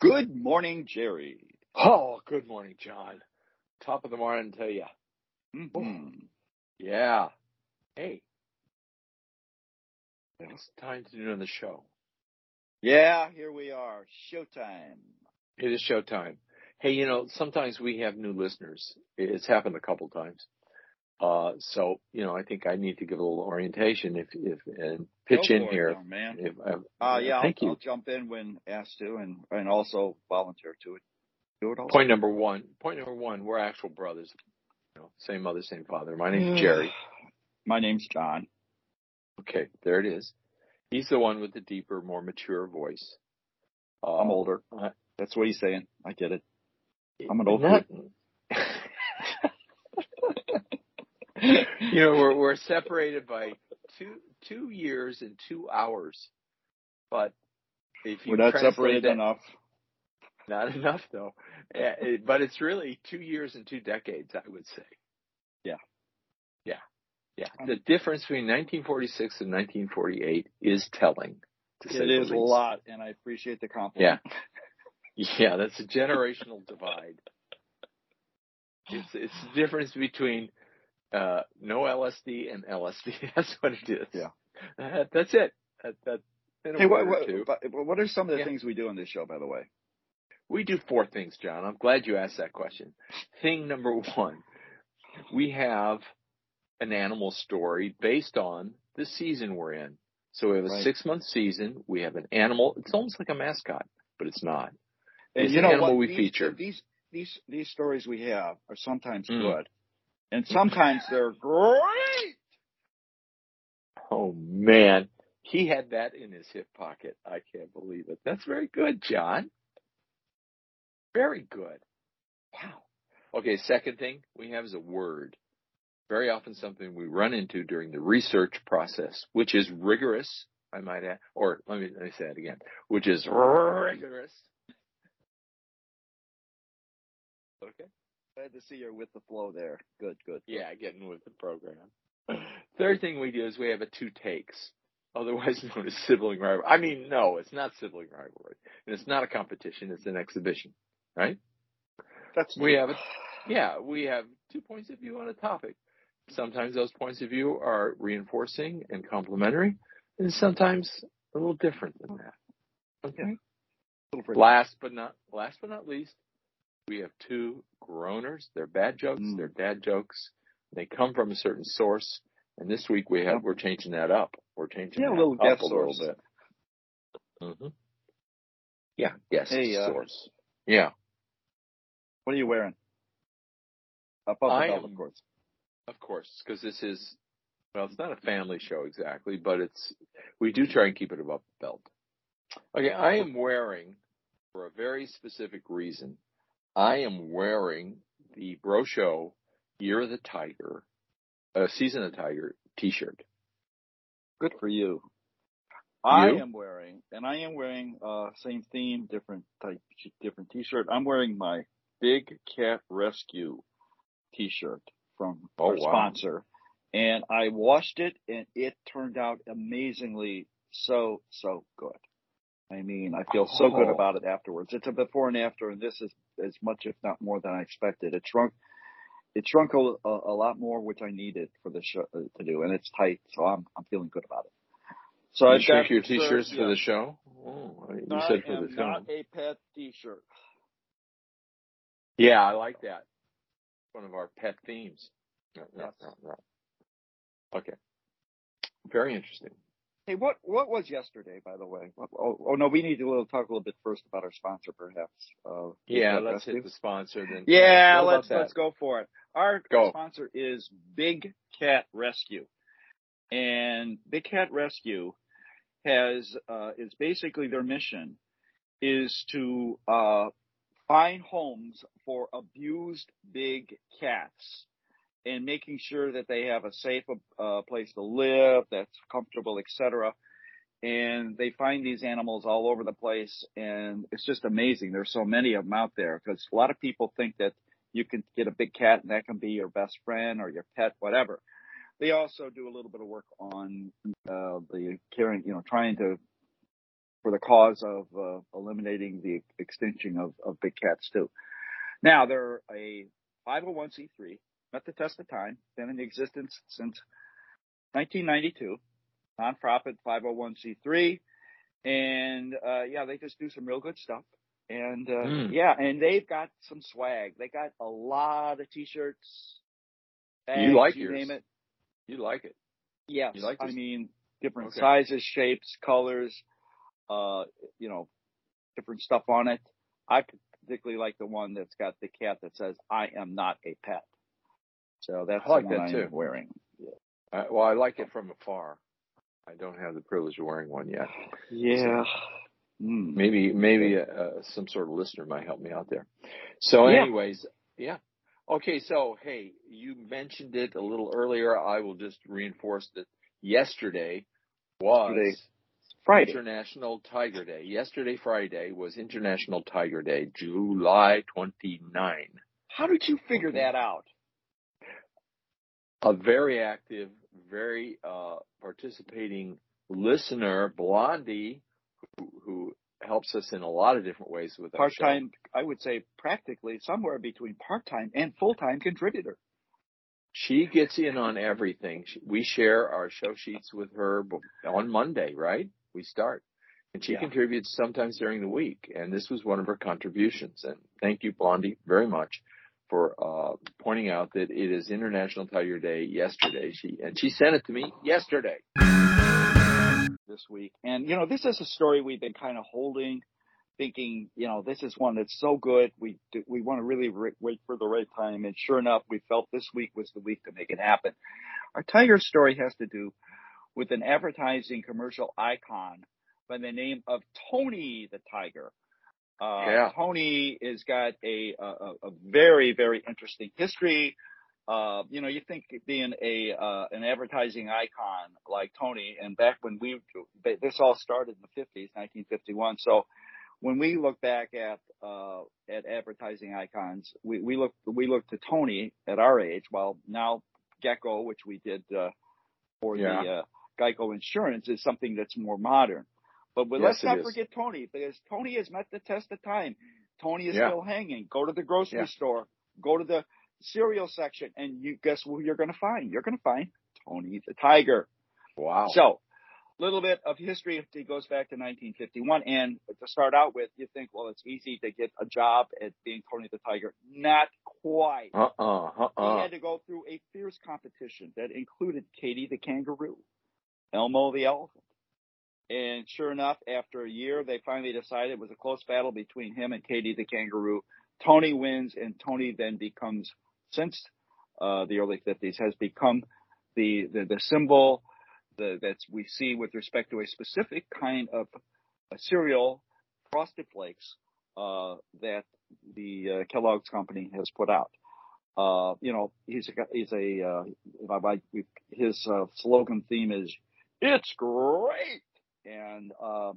Good morning, Jerry. Oh, good morning, John. Top of the morning to you. Mhm. Yeah. Hey. It's time to do on the show. Yeah, here we are. Showtime. It is showtime. Hey, you know, sometimes we have new listeners. It's happened a couple times. Uh, so, you know, I think I need to give a little orientation if, if, and pitch Go in for here. young man. If, uh, Uh, yeah, I'll, thank you. I'll jump in when asked to, and and also volunteer to it. Do it also. Point number one. Point number one. We're actual brothers. You know, same mother, same father. My name's Jerry. My name's John. Okay, there it is. He's the one with the deeper, more mature voice. Uh, I'm older. I- That's what he's saying. I get it. I'm an old Not- you know, we're we're separated by two two years and two hours. But if you We're not separated that- enough. not enough though. But it's really two years and two decades, I would say. Yeah. Yeah. Yeah. Um, The difference between 1946 and 1948 is telling. It is a lot, and I appreciate the compliment. Yeah. Yeah, that's a generational divide. It's it's the difference between uh, no LSD and LSD. That's what it is. Yeah. That, that's it. That, that, Hey, what, what, what are some of the Yeah. things we do on this show, by the way? We do four things, John. I'm glad you asked that question. Thing number one, we have an animal story based on the season we're in. So we have a Right. six month season. We have an animal. It's almost like a mascot, but it's not. And It's you an know animal what? we these, feature. These these these stories we have are sometimes Mm. good, and sometimes they're great. Oh man, he had that in his hip pocket. I can't believe it. That's very good, John. Very good. Wow. Okay, second thing we have is a word. Very often something we run into during the research process, which is rigorous, I might add, or let me, let me say it again, which is rigorous. Okay. Glad to see you're with the flow there. Good, good. Yeah, getting with the program. Third thing we do is we have a two takes, otherwise known as sibling rivalry. I mean, no, it's not sibling rivalry, and it's not a competition; it's an exhibition, right? That's We have, a, yeah, we have two points of view on a topic. Sometimes those points of view are reinforcing and complementary, and sometimes a little different than that. Okay. Last but not last but not least, we have two groaners. They're bad jokes. Mm. They're dad jokes. They come from a certain source. And this week we have we're changing that up. We're changing Yeah, a little up guest a little source. bit. hmm Yeah, guest Hey, uh, source. Yeah, What are you wearing? Up I the belt, am- of course. of course, because this is well, it's not a family show exactly, but it's we do try and keep it above the belt. Okay, I am wearing for a very specific reason. I am wearing the Bro Show Year of the Tiger, uh, Season of the Tiger T-shirt. Good for you. I You? am wearing, and I am wearing uh same theme, different type, different T-shirt. I'm wearing my Big Cat Rescue T-shirt from Oh, our wow. sponsor, and I washed it, and it turned out amazingly so so good. I mean, I feel so good Oh. about it afterwards. It's a before and after, and this is as much, if not more, than I expected. It shrunk, it shrunk a, a, a lot more, which I needed for the show uh, to do, and it's tight, so I'm I'm feeling good about it. So you I've shrink got your T-shirts for yeah. the show. Oh, you I said for the film. not a pet T-shirt. Yeah, I like that. One of our pet themes. No, no, no, no. Okay. Very interesting. Hey, what what was yesterday, by the way? Oh, oh no, we need to little, talk a little bit first about our sponsor, perhaps. Uh, Yeah, let's Rescue. hit the sponsor then. Yeah, let's that? let's go for it. Our Go. sponsor is Big Cat Rescue, and Big Cat Rescue has uh, is basically their mission is to uh, find homes for abused big cats and making sure that they have a safe uh, place to live, that's comfortable, etc. And they find these animals all over the place, and it's just amazing. There's so many of them out there because a lot of people think that you can get a big cat and that can be your best friend or your pet, whatever. they also do a little bit of work on uh, the caring, you know, trying to for the cause of uh, eliminating the extinction of, of big cats too. Now they're a 501c3, met the test of time, been in existence since 1992, nonprofit 501c3, and uh, yeah, they just do some real good stuff. And uh, mm. yeah, and they've got some swag. They got a lot of t-shirts. Bags, you like you yours. name it. You like it. Yes. You like I mean, different Okay. sizes, shapes, colors, uh, you know, different stuff on it. I particularly like the one that's got the cat that says, I am not a pet. So that's I like that I'm too. wearing. Uh, well, I like it from afar. I don't have the privilege of wearing one yet. Yeah. Mm. Maybe, maybe uh, some sort of listener might help me out there. So, Yeah. anyways, yeah. Okay, so hey, you mentioned it a little earlier. I will just reinforce that yesterday was Yesterday. Friday. International Tiger Day. Yesterday, Friday, was International Tiger Day, July 29. How did you figure that out? A very active, very uh, participating listener, Blondie, who, who helps us in a lot of different ways with our part time. I would say practically somewhere between part time and full time contributor. She gets in on everything. We share our show sheets with her on Monday, right? We start. And she Yeah. contributes sometimes during the week. And this was one of her contributions. And thank you, Blondie, very much for uh, pointing out that it is International Tiger Day yesterday. She and she sent it to me yesterday. this week. And, you know, this is a story we've been kind of holding, thinking, you know, this is one that's so good. We, do- we want to really re- wait for the right time. And sure enough, we felt this week was the week to make it happen. Our tiger story has to do with an advertising commercial icon by the name of Tony the Tiger. Uh, Yeah. Tony has got a, a, a very, very interesting history. Uh, you know, you think being a uh, an advertising icon like Tony, and back when we this all started in the 50s, 1951. So when we look back at uh, at advertising icons, we we look we look to Tony at our age. While now Gecko, which we did uh, for Yeah. the uh, Geico Insurance, is something that's more modern. But, Yes, let's not is. forget Tony because Tony has met the test of time. Tony is Yeah. still hanging. Go to the grocery Yeah. store. Go to the cereal section, and you guess who you're going to find? You're going to find Tony the Tiger. Wow. So, a little bit of history. It goes back to 1951. And to start out with, you think, well, it's easy to get a job at being Tony the Tiger. Not quite. uh uh uh He uh. had to go through a fierce competition that included Katie the kangaroo, Elmo the elephant. And sure enough, after a year, they finally decided it was a close battle between him and Katie the kangaroo. Tony wins, and Tony then becomes, since uh, the early 50s, has become the the, the symbol the, that we see with respect to a specific kind of a cereal, Frosted Flakes, uh, that the uh, Kellogg's company has put out. Uh, you know, he's a, he's a, uh, his, uh, slogan theme is, it's great. And, uh,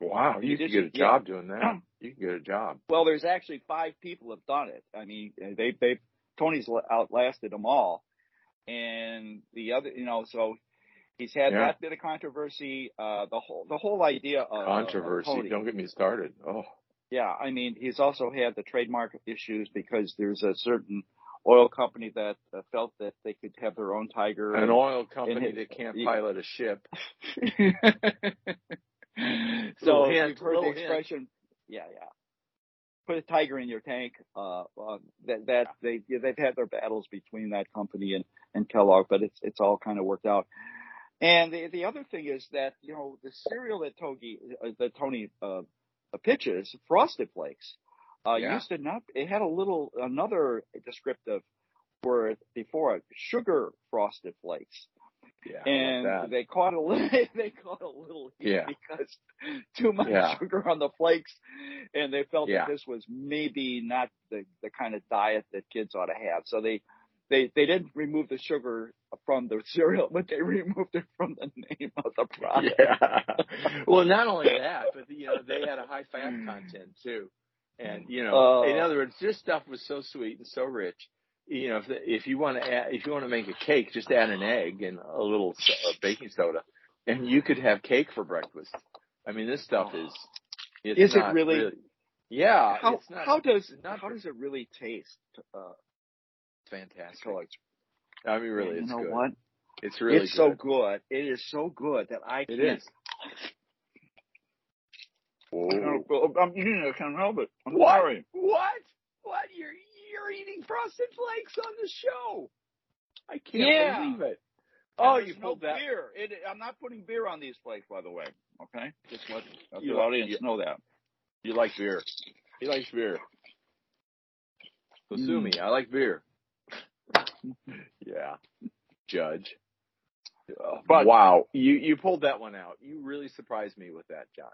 Wow. You could get a yeah. job doing that. You could get a job. well, there's actually five people have done it. I mean, they, they, Tony's outlasted them all. And the other, you know, so he's had Yeah. that bit of controversy. Uh, the whole, the whole idea of Controversy. Of. Don't get me started. Oh. Yeah, I mean, he's also had the trademark issues because there's a certain oil company that uh, felt that they could have their own tiger. An oil company his- that can't he- pilot a ship. so hint, you've heard the hint. expression, yeah, yeah. Put a tiger in your tank. Uh, uh, that that they yeah, they've had their battles between that company and and Kellogg, but it's it's all kind of worked out. And the the other thing is that you know the cereal that Togi uh, that Tony uh, pitches, Frosted Flakes, uh, Yeah. used to not. It had a little another descriptive word before it, sugar Frosted Flakes Yeah. and they caught a little they caught a little heat Yeah. because too much Yeah. sugar on the flakes and they felt that this was maybe not the the kind of diet that kids ought to have so they they they didn't remove the sugar from the cereal but they removed it from the name of the product Yeah. well, not only that, but you know they had a high fat content too, and you know, Oh. in other words, this stuff was so sweet and so rich you know, if if you want to add, if you want to make a cake, just add an egg and a little so- uh, baking soda, and you could have cake for breakfast. I mean, this stuff is. It's Is it not really? Yeah, how it's not. how does not how does it really taste? Uh, fantastic. I mean, really, you it's know good. what? It's really it's so good. good. It is so good that I It can't. is. Can't- I'm eating it. I can't help it. I'm What? sorry. What? What? You're you're eating frosted flakes on the show. I can't Yeah. believe it. Oh, you no pulled that. beer. It, I'm not putting beer on these flakes, by the way. Okay, just let, let You the audience you- know that. You like beer. He likes beer. So sue Mm. me. I like beer. yeah. Judge. But- wow, you you pulled that one out. You really surprised me with that, John.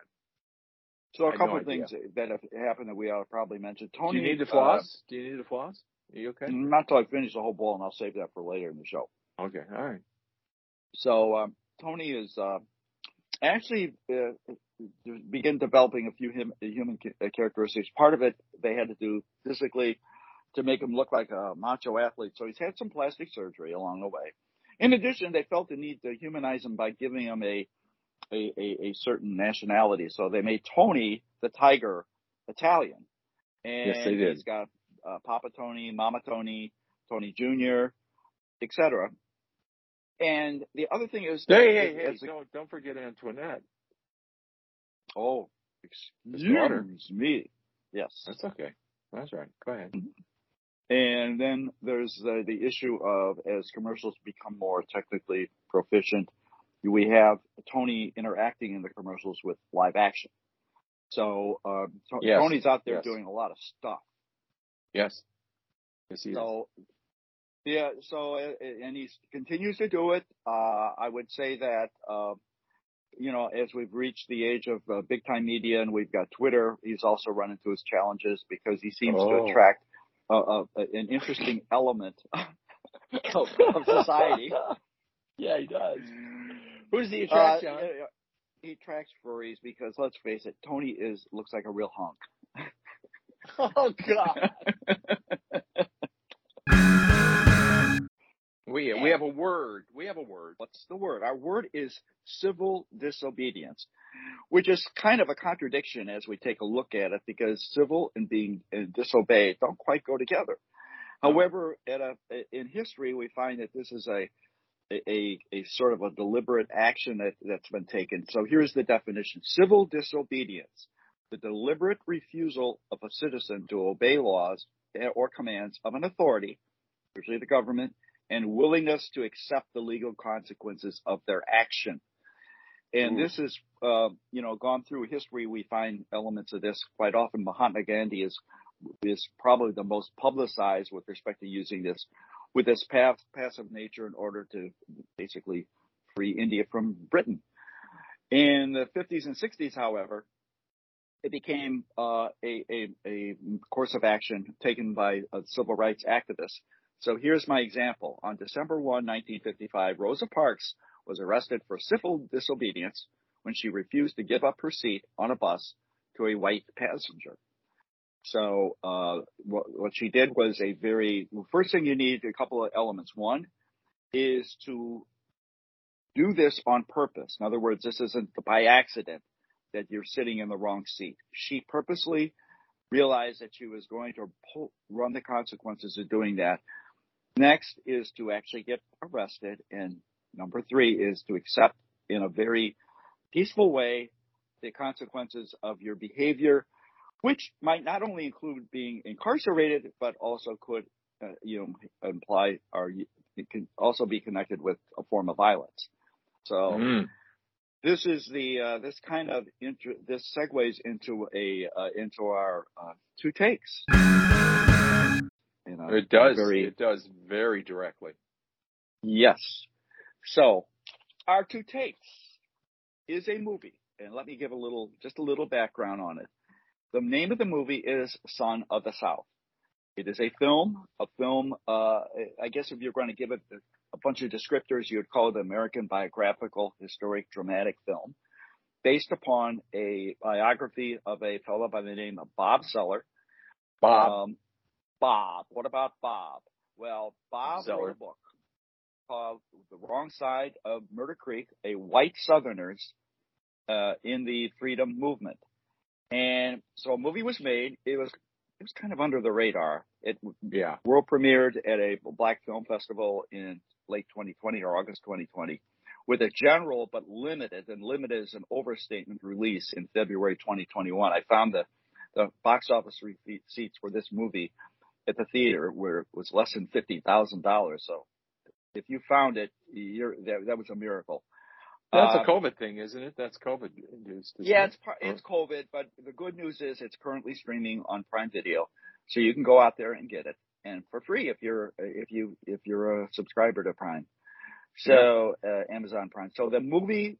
So a couple no of things that have happened that we ought to probably mention. Tony, Do you need to uh, floss? Do you need to floss? Are you okay? not till I finish the whole bowl, and I'll save that for later in the show. Okay. All right. So um, Tony is uh, actually uh, begin developing a few hum, human ca- uh, characteristics. Part of it they had to do physically to make him look like a macho athlete. So he's had some plastic surgery along the way. In addition, they felt the need to humanize him by giving him a a, a, a certain nationality. So they made Tony the Tiger Italian, and Yes, they did. he's got uh, Papa Tony, Mama Tony, Tony Jr., etc. And the other thing is, Hey, hey, hey! a- Don't don't forget Antoinette. oh, excuse me, yes. That's okay. That's right. Go ahead. And then there's uh, the issue of as commercials become more technically proficient, we have Tony interacting in the commercials with live action. So uh, To- Yes, Tony's out there yes. doing a lot of stuff. Yes. Yes, he is. So yeah, so and he continues to do it. Uh, I would say that uh, you know as we've reached the age of uh, big time media and we've got Twitter, he's also run into his challenges because he seems Oh. to attract an interesting element of, of society. yeah, he does. Who does he Uh, attract, John? yeah, yeah. he attracts furries because let's face it, Tony is looks like a real hunk. Oh God. we we have a word. We have a word. what's the word? Our word is civil disobedience, which is kind of a contradiction as we take a look at it because civil and being and disobeyed don't quite go together. However, at a, in history, we find that this is a, a, a sort of a deliberate action that, that's been taken. So here's the definition. Civil disobedience, the deliberate refusal of a citizen to obey laws or commands of an authority, usually the government, and willingness to accept the legal consequences of their action. And Ooh. this is, uh, you know, gone through history. We find elements of this quite often. Mahatma Gandhi is is probably the most publicized with respect to using this with this pass, passive nature in order to basically free India from Britain. In the 50s and 60s, however, it became uh, a, a, a course of action taken by uh, civil rights activists. So here's my example. On December 1, 1955, Rosa Parks was arrested for civil disobedience when she refused to give up her seat on a bus to a white passenger. So uh, what, what she did was a very well, first thing you need a couple of elements. One is to do this on purpose. In other words, this isn't by accident that you're sitting in the wrong seat. She purposely realized that she was going to pull, run the consequences of doing that. Next is to actually get arrested, and number three is to accept in a very peaceful way the consequences of your behavior which might not only include being incarcerated, but also could, uh, you know, imply or it can also be connected with a form of violence. So Mm. this is the uh, this kind of inter- this segues into a uh, into our uh, two takes. You know, It does. Very, It does very directly. Yes. So, our two takes is a movie, and let me give a little, just a little background on it. The name of the movie is Son of the South. It is a film, a film, uh, I guess if you're going to give it a bunch of descriptors, you would call it an American biographical, historic, dramatic film based upon a biography of a fellow by the name of Bob Zellner. Bob. Um, Bob. What about Bob? Well, Bob Zellner. wrote a book called "The Wrong Side of Murder Creek: A White Southerners uh, in the Freedom Movement," and so a movie was made. It was it was kind of under the radar. It Yeah. world premiered at a black film festival in late 2020 or August 2020 with a general but limited, and limited is an overstatement release in February 2021. I found the, the box office receipts for this movie at the theater where it was less than $50,000. So if you found it, you're, that, that was a miracle. That's Uh, a COVID thing, isn't it? That's COVID induced. yeah, it's par- it's COVID, but the good news is it's currently streaming on Prime Video, so you can go out there and get it, and for free if you're if you if you're a subscriber to Prime. So uh, Amazon Prime. So the movie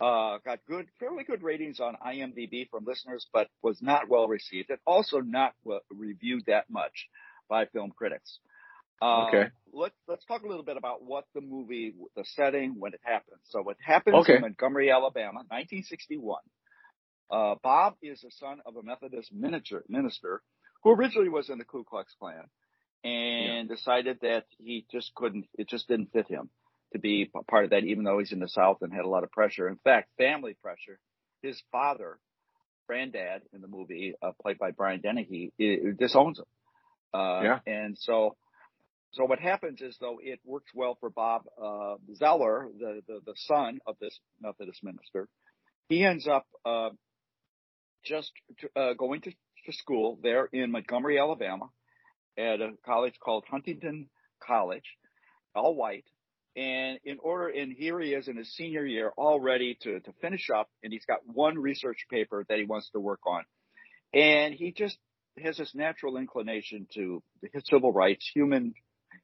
uh, got good, fairly good ratings on IMDb from listeners, but was not well received, and also not well reviewed that much by film critics. Uh, Okay. Let's let's talk a little bit about what the movie, the setting, when it happens. So it happens Okay. in Montgomery, Alabama, 1961. Uh, Bob is the son of a Methodist minister, minister who originally was in the Ku Klux Klan and decided that he just couldn't, it just didn't fit him to be part of that, even though he's in the South and had a lot of pressure. In fact, family pressure. His father, granddad in the movie, uh, played by Brian Dennehy, i i- disowns him. Uh, Yeah. And so, so what happens is though it works well for Bob uh, Zellner, the, the the son of this Methodist minister. He ends up uh, just uh, going to, to school there in Montgomery, Alabama, at a college called Huntingdon College, all white. And in order, and here he is in his senior year, all ready to, to finish up, and he's got one research paper that he wants to work on. And he just has this natural inclination to his civil rights, human,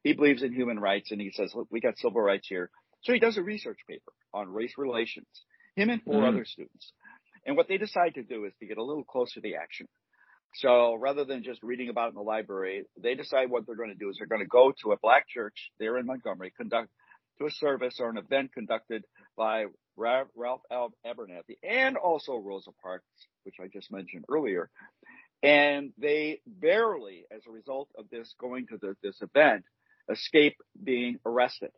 he believes in human rights, and he says, look, we got civil rights here. So he does a research paper on race relations, him and 4 Mhm. other students. And what they decide to do is to get a little closer to the action. So rather than just reading about it in the library, they decide what they're going to do is they're going to go to a black church there in Montgomery, conduct to a service or an event conducted by Ra- Ralph Al- Abernathy and also Rosa Parks, which I just mentioned earlier. And they barely, as a result of this going to the, this event, escape being arrested.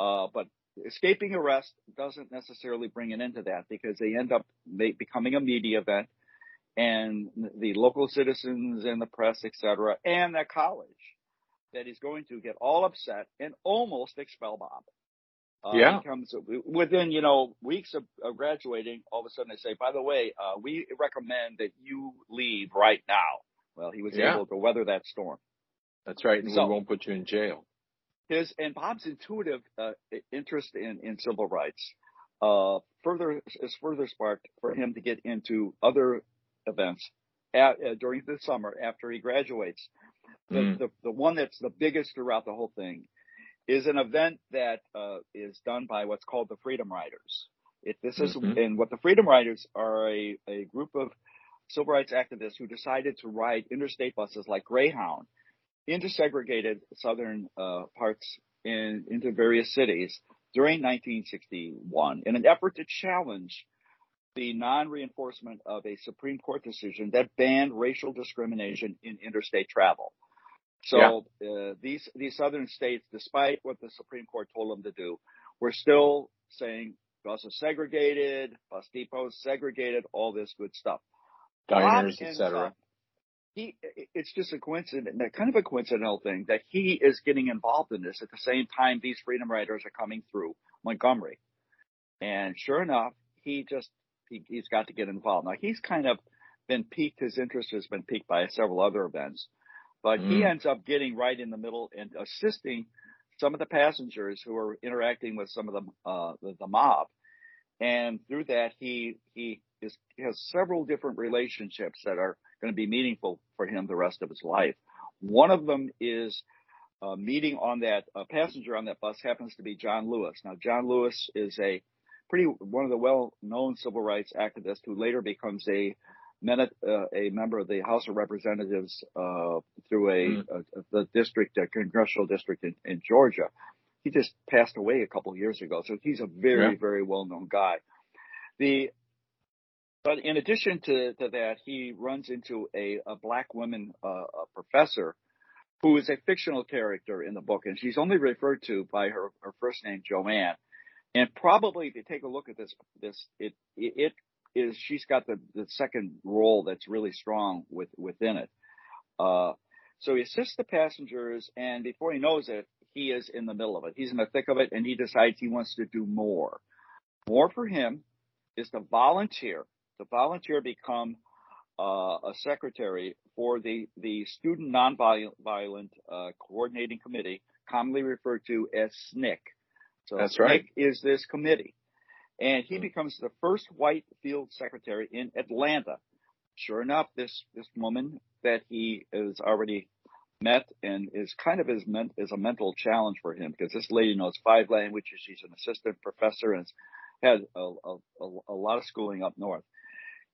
Uh, but escaping arrest doesn't necessarily bring an end to that because they end up becoming a media event and the local citizens and the press, et cetera, and the college that is going to get all upset and almost expel Bob. Uh, Yeah. comes within, you know, weeks of, of graduating. All of a sudden they say, by the way, uh, we recommend that you leave right now. Well, he was Yeah. able to weather that storm. That's right. And So- we won't put you in jail. his and Bob's intuitive uh, interest in, in civil rights uh, further is further sparked for him to get into other events at, uh, during the summer after he graduates. The, Mm. the the one that's the biggest throughout the whole thing is an event that uh, is done by what's called the Freedom Riders. It, this is Mhm. and what the Freedom Riders are a, a group of civil rights activists who decided to ride interstate buses like Greyhound into segregated southern uh, parts in, into various cities during 1961 in an effort to challenge the non-reinforcement of a Supreme Court decision that banned racial discrimination in interstate travel. So uh, these these southern states, despite what the Supreme Court told them to do, were still saying buses segregated, bus depots segregated, all this good stuff. Diners, etc. He, it's just a coincidence, kind of a coincidental thing that he is getting involved in this at the same time these freedom riders are coming through Montgomery. And sure enough, he just, he, he's got to get involved. Now he's kind of been piqued, his interest has been piqued by several other events, but he Mm. ends up getting right in the middle and assisting some of the passengers who are interacting with some of the, uh, the, the mob. And through that, he, he is, has several different relationships that are going to be meaningful for him the rest of his life. One of them is uh, meeting on that uh, passenger on that bus happens to be John Lewis. Now, John Lewis is a pretty one of the well-known civil rights activists who later becomes a uh, a member of the House of Representatives uh, through a, Mm. a, the district, a congressional district in, in Georgia. He just passed away a couple of years ago, so he's a very, Yeah. very well-known guy. The but in addition to, to that, he runs into a, a black woman uh, a professor who is a fictional character in the book, and she's only referred to by her, her first name, Joanne. And probably, if you take a look at this, this it it is she's got the the second role that's really strong with within it. Uh, so he assists the passengers, and before he knows it, he is in the middle of it. He's in the thick of it, and he decides he wants to do more. More for him is to volunteer. To volunteer become uh, a secretary for the the Student Nonviolent uh, Coordinating Committee, commonly referred to as SNCC. So That's SNCC right. is this committee, and he Hmm. becomes the first white field secretary in Atlanta. Sure enough, this this woman that he has already met and is kind of is meant is a mental challenge for him because this lady knows five languages. She's an assistant professor and has had a, a, a lot of schooling up north.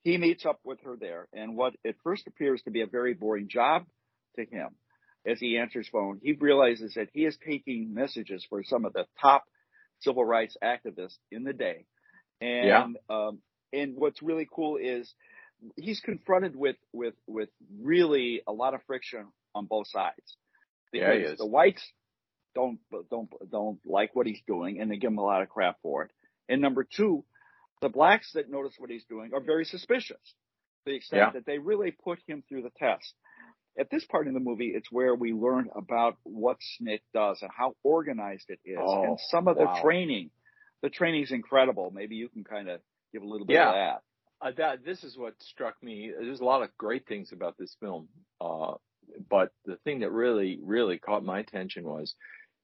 He meets up with her there, and what at first appears to be a very boring job to him, as he answers phone, he realizes that he is taking messages for some of the top civil rights activists in the day. And Yeah. um, and what's really cool is he's confronted with with with really a lot of friction on both sides. Yeah, Because is. the whites don't don't don't like what he's doing, and they give him a lot of crap for it. And number two, the blacks that notice what he's doing are very suspicious to the extent Yeah. that they really put him through the test. At this part in the movie, it's where we learn about what SNCC does and how organized it is, Oh, and some of wow. the training. The training is incredible. Maybe you can kind of give a little bit Yeah. of that. uh, that this is what struck me. There's a lot of great things about this film, uh, but the thing that really, really caught my attention was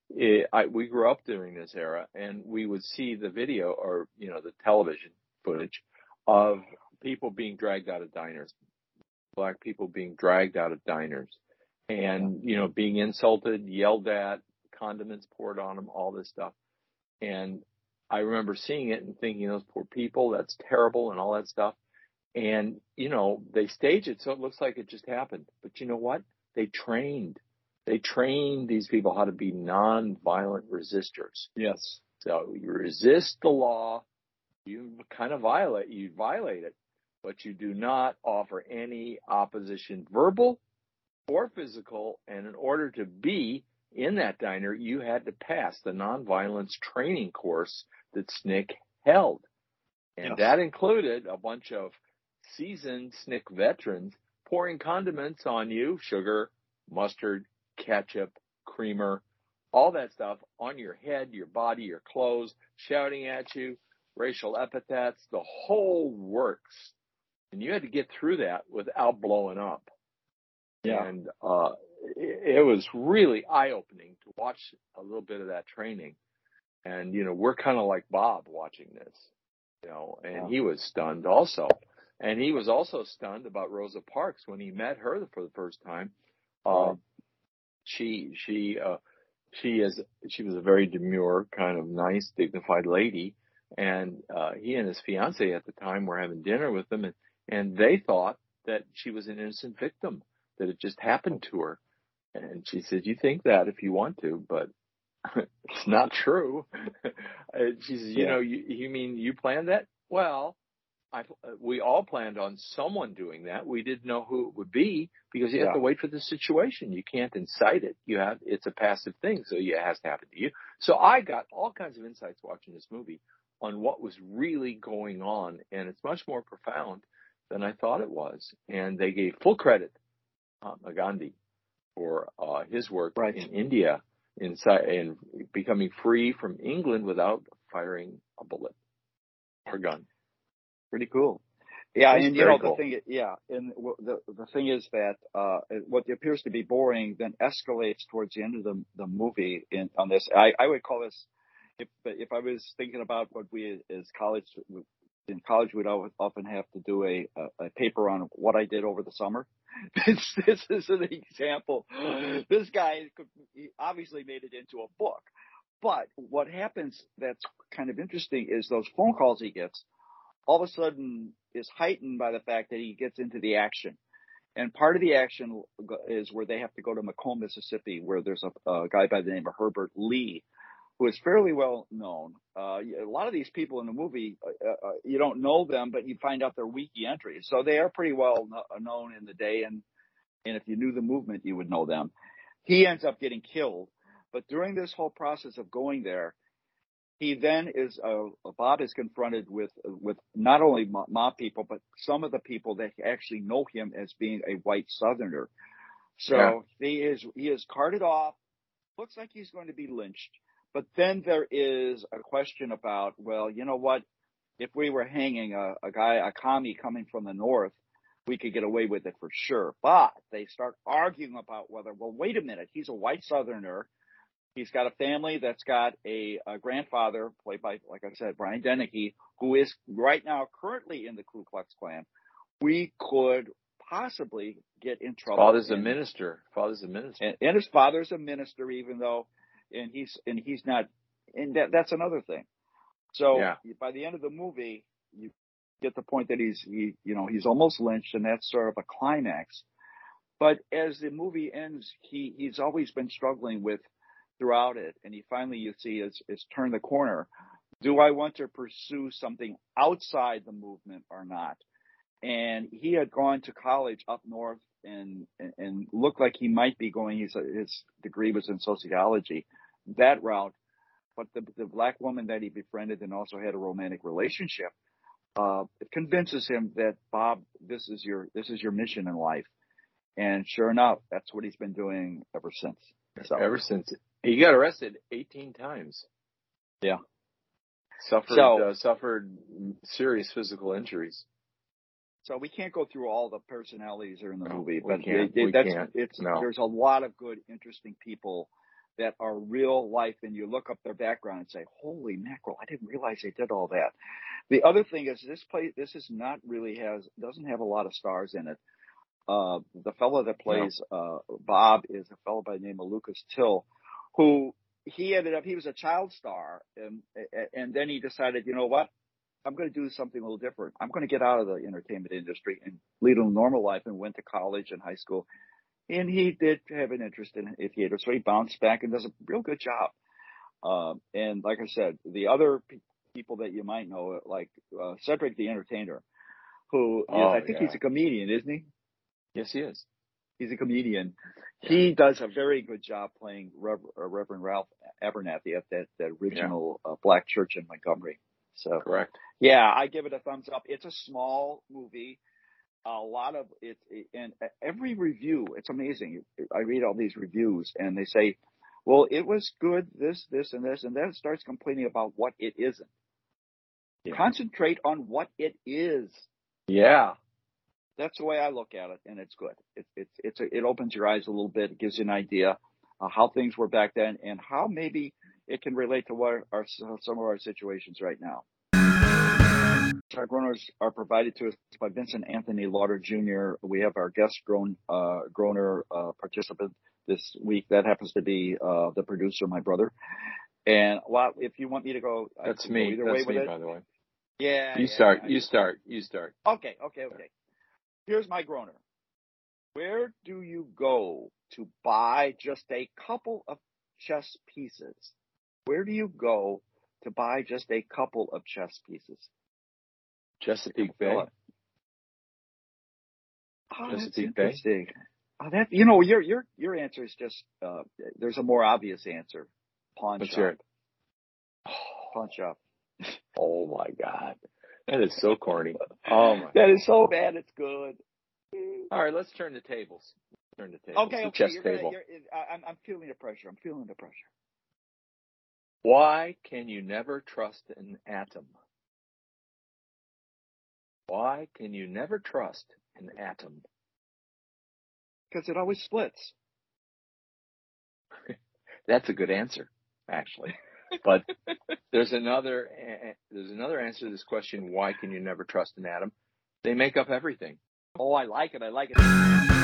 it, I, we grew up during this era, and we would see the video or you know the television footage of people being dragged out of diners, black people being dragged out of diners, and you know being insulted, yelled at, condiments poured on them, all this stuff, and I remember seeing it and thinking, those poor people, that's terrible and all that stuff. And, you know, they stage it so it looks like it just happened. But you know what? They trained. They train these people how to be nonviolent resistors. Yes. So you resist the law, you kind of violate, you violate it, but you do not offer any opposition, verbal or physical. And in order to be in that diner, you had to pass the nonviolence training course that SNCC held. And Yes. that included a bunch of seasoned SNCC veterans pouring condiments on you, sugar, mustard, ketchup, creamer, all that stuff on your head, your body, your clothes, shouting at you, racial epithets, the whole works. And you had to get through that without blowing up. Yeah. And uh, it, it was really eye opening to watch a little bit of that training. And, you know, we're kind of like Bob watching this, you know, and Yeah. he was stunned also. And he was also stunned about Rosa Parks when he met her for the first time. Uh. She, she, uh, she is, she was a very demure, kind of nice, dignified lady. And, uh, he and his fiance at the time were having dinner with them and, and they thought that she was an innocent victim, that it just happened to her. And she said, you think that if you want to, but it's not true. She says, you Yeah. know, you, you mean you planned that? Well, I, we all planned on someone doing that. We didn't know who it would be because you have to wait for the situation. You can't incite it. You have, it's a passive thing. So it has to happen to you. So I got all kinds of insights watching this movie on what was really going on. And it's much more profound than I thought it was. And they gave full credit to Gandhi for uh, his work Right. in India in, in becoming free from England without firing a bullet or gun. Pretty cool. Yeah, It's and you know cool. the thing, yeah, and w- the the thing is that uh, what appears to be boring then escalates towards the end of the the movie. In on this, I I would call this if if I was thinking about what we as college in college we'd often have to do a a, a paper on what I did over the summer. This this is an example. This guy could, he obviously made it into a book, but what happens that's kind of interesting is those phone calls he gets all of a sudden is heightened by the fact that he gets into the action. And part of the action is where they have to go to McComb, Mississippi, where there's a, a guy by the name of Herbert Lee, who is fairly well known. Uh, a lot of these people in the movie, uh, uh, you don't know them, but you find out their wiki entries. So they are pretty well kno- known in the day. And, and if you knew the movement, you would know them. he ends up getting killed. But during this whole process of going there, he then is uh, Bob is confronted with with not only mob people but some of the people that actually know him as being a white Southerner. So yeah. he is he is carted off. Looks like he's going to be lynched. But then there is a question about well, you know what? If we were hanging a, a guy, a commie coming from the north, we could get away with it for sure. But they start arguing about whether, well, wait a minute, he's a white Southerner He's got a family that's got a, a grandfather, played by, like I said, Brian Dennehy, who is right now currently in the Ku Klux Klan. We could possibly get in trouble. Father's and, a minister. Father's a minister. And, and, his father's a minister, even though, and he's and he's not. And that that's another thing. So yeah. by the end of the movie, you get the point that he's he you know he's almost lynched, and that's sort of a climax. But as the movie ends, he he's always been struggling with throughout it, and he finally you see is is turned the corner. Do I want to pursue something outside the movement or not? And he had gone to college up north and and looked like he might be going. His his degree was in sociology, that route. But the the black woman that he befriended and also had a romantic relationship, uh, convinces him that Bob, this is your this is your mission in life. And sure enough, that's what he's been doing ever since. So, ever since he got arrested 18 times. Yeah. Suffered so, uh, suffered serious physical injuries. So we can't go through all the personalities that are in the no, movie, but it, it, that's can't. it's no. there's a lot of good, interesting people that are real life, and you look up their background and say, "Holy mackerel! I didn't realize they did all that." The other thing is this play. This is not really has doesn't have a lot of stars in it. Uh, the fellow that plays no. uh, Bob is a fellow by the name of Lucas Till, who he ended up he was a child star and and then he decided you know what? I'm going to do something a little different. I'm going to get out of the entertainment industry and lead a normal life and went to college and high school. And he did have an interest in, in theater so he bounced back and does a real good job. Um, and like i said the other pe- people that you might know like uh, cedric the entertainer who oh, is, i think yeah. he's a comedian isn't he? Yes he is he's a comedian. He does a very good job playing Rev- uh, Reverend Ralph Abernathy at that, that original yeah. uh, black church in Montgomery. So correct. Yeah, I give it a thumbs up. It's a small movie. A lot of it, and every review, it's amazing. I read all these reviews, and they say, "Well, it was good, this, this, and this," and then it starts complaining about what it isn't. Yeah. Concentrate on what it is. Yeah, that's the way I look at it, and it's good. It, it's it's a, it opens your eyes a little bit. It gives you an idea of how things were back then and how maybe it can relate to what our some of our situations right now. Our groaners are provided to us by Vincent Anthony Lauder Jr. We have our guest groan uh, groaner uh, participant this week. That happens to be uh, the producer, my brother. And well, if you want me to go, that's me. Either that's way me, it. by the way. Yeah. You yeah, start. yeah. You start. You start. Okay. Okay. Okay. Here's my groaner. Where do you go to buy just a couple of chess pieces? Where do you go to buy just a couple of chess pieces? Chesapeake Bay. Oh, Chesapeake Bay. Oh, that you know your your your answer is just uh, there's a more obvious answer. Pawn Let's shop. hear it. Pawn shop. Oh my god. That is so corny. Oh my. That is so bad. It's good. All right, let's turn the tables. Turn the tables. Okay, the okay. chess you're table. Gonna, you're, I'm, I'm feeling the pressure. I'm feeling the pressure. Why can you never trust an atom? Why can you never trust an atom? Because it always splits. That's a good answer, actually. But there's another there's another answer to this question. Why can you never trust an atom? They make up everything. Oh, I like it. I like it.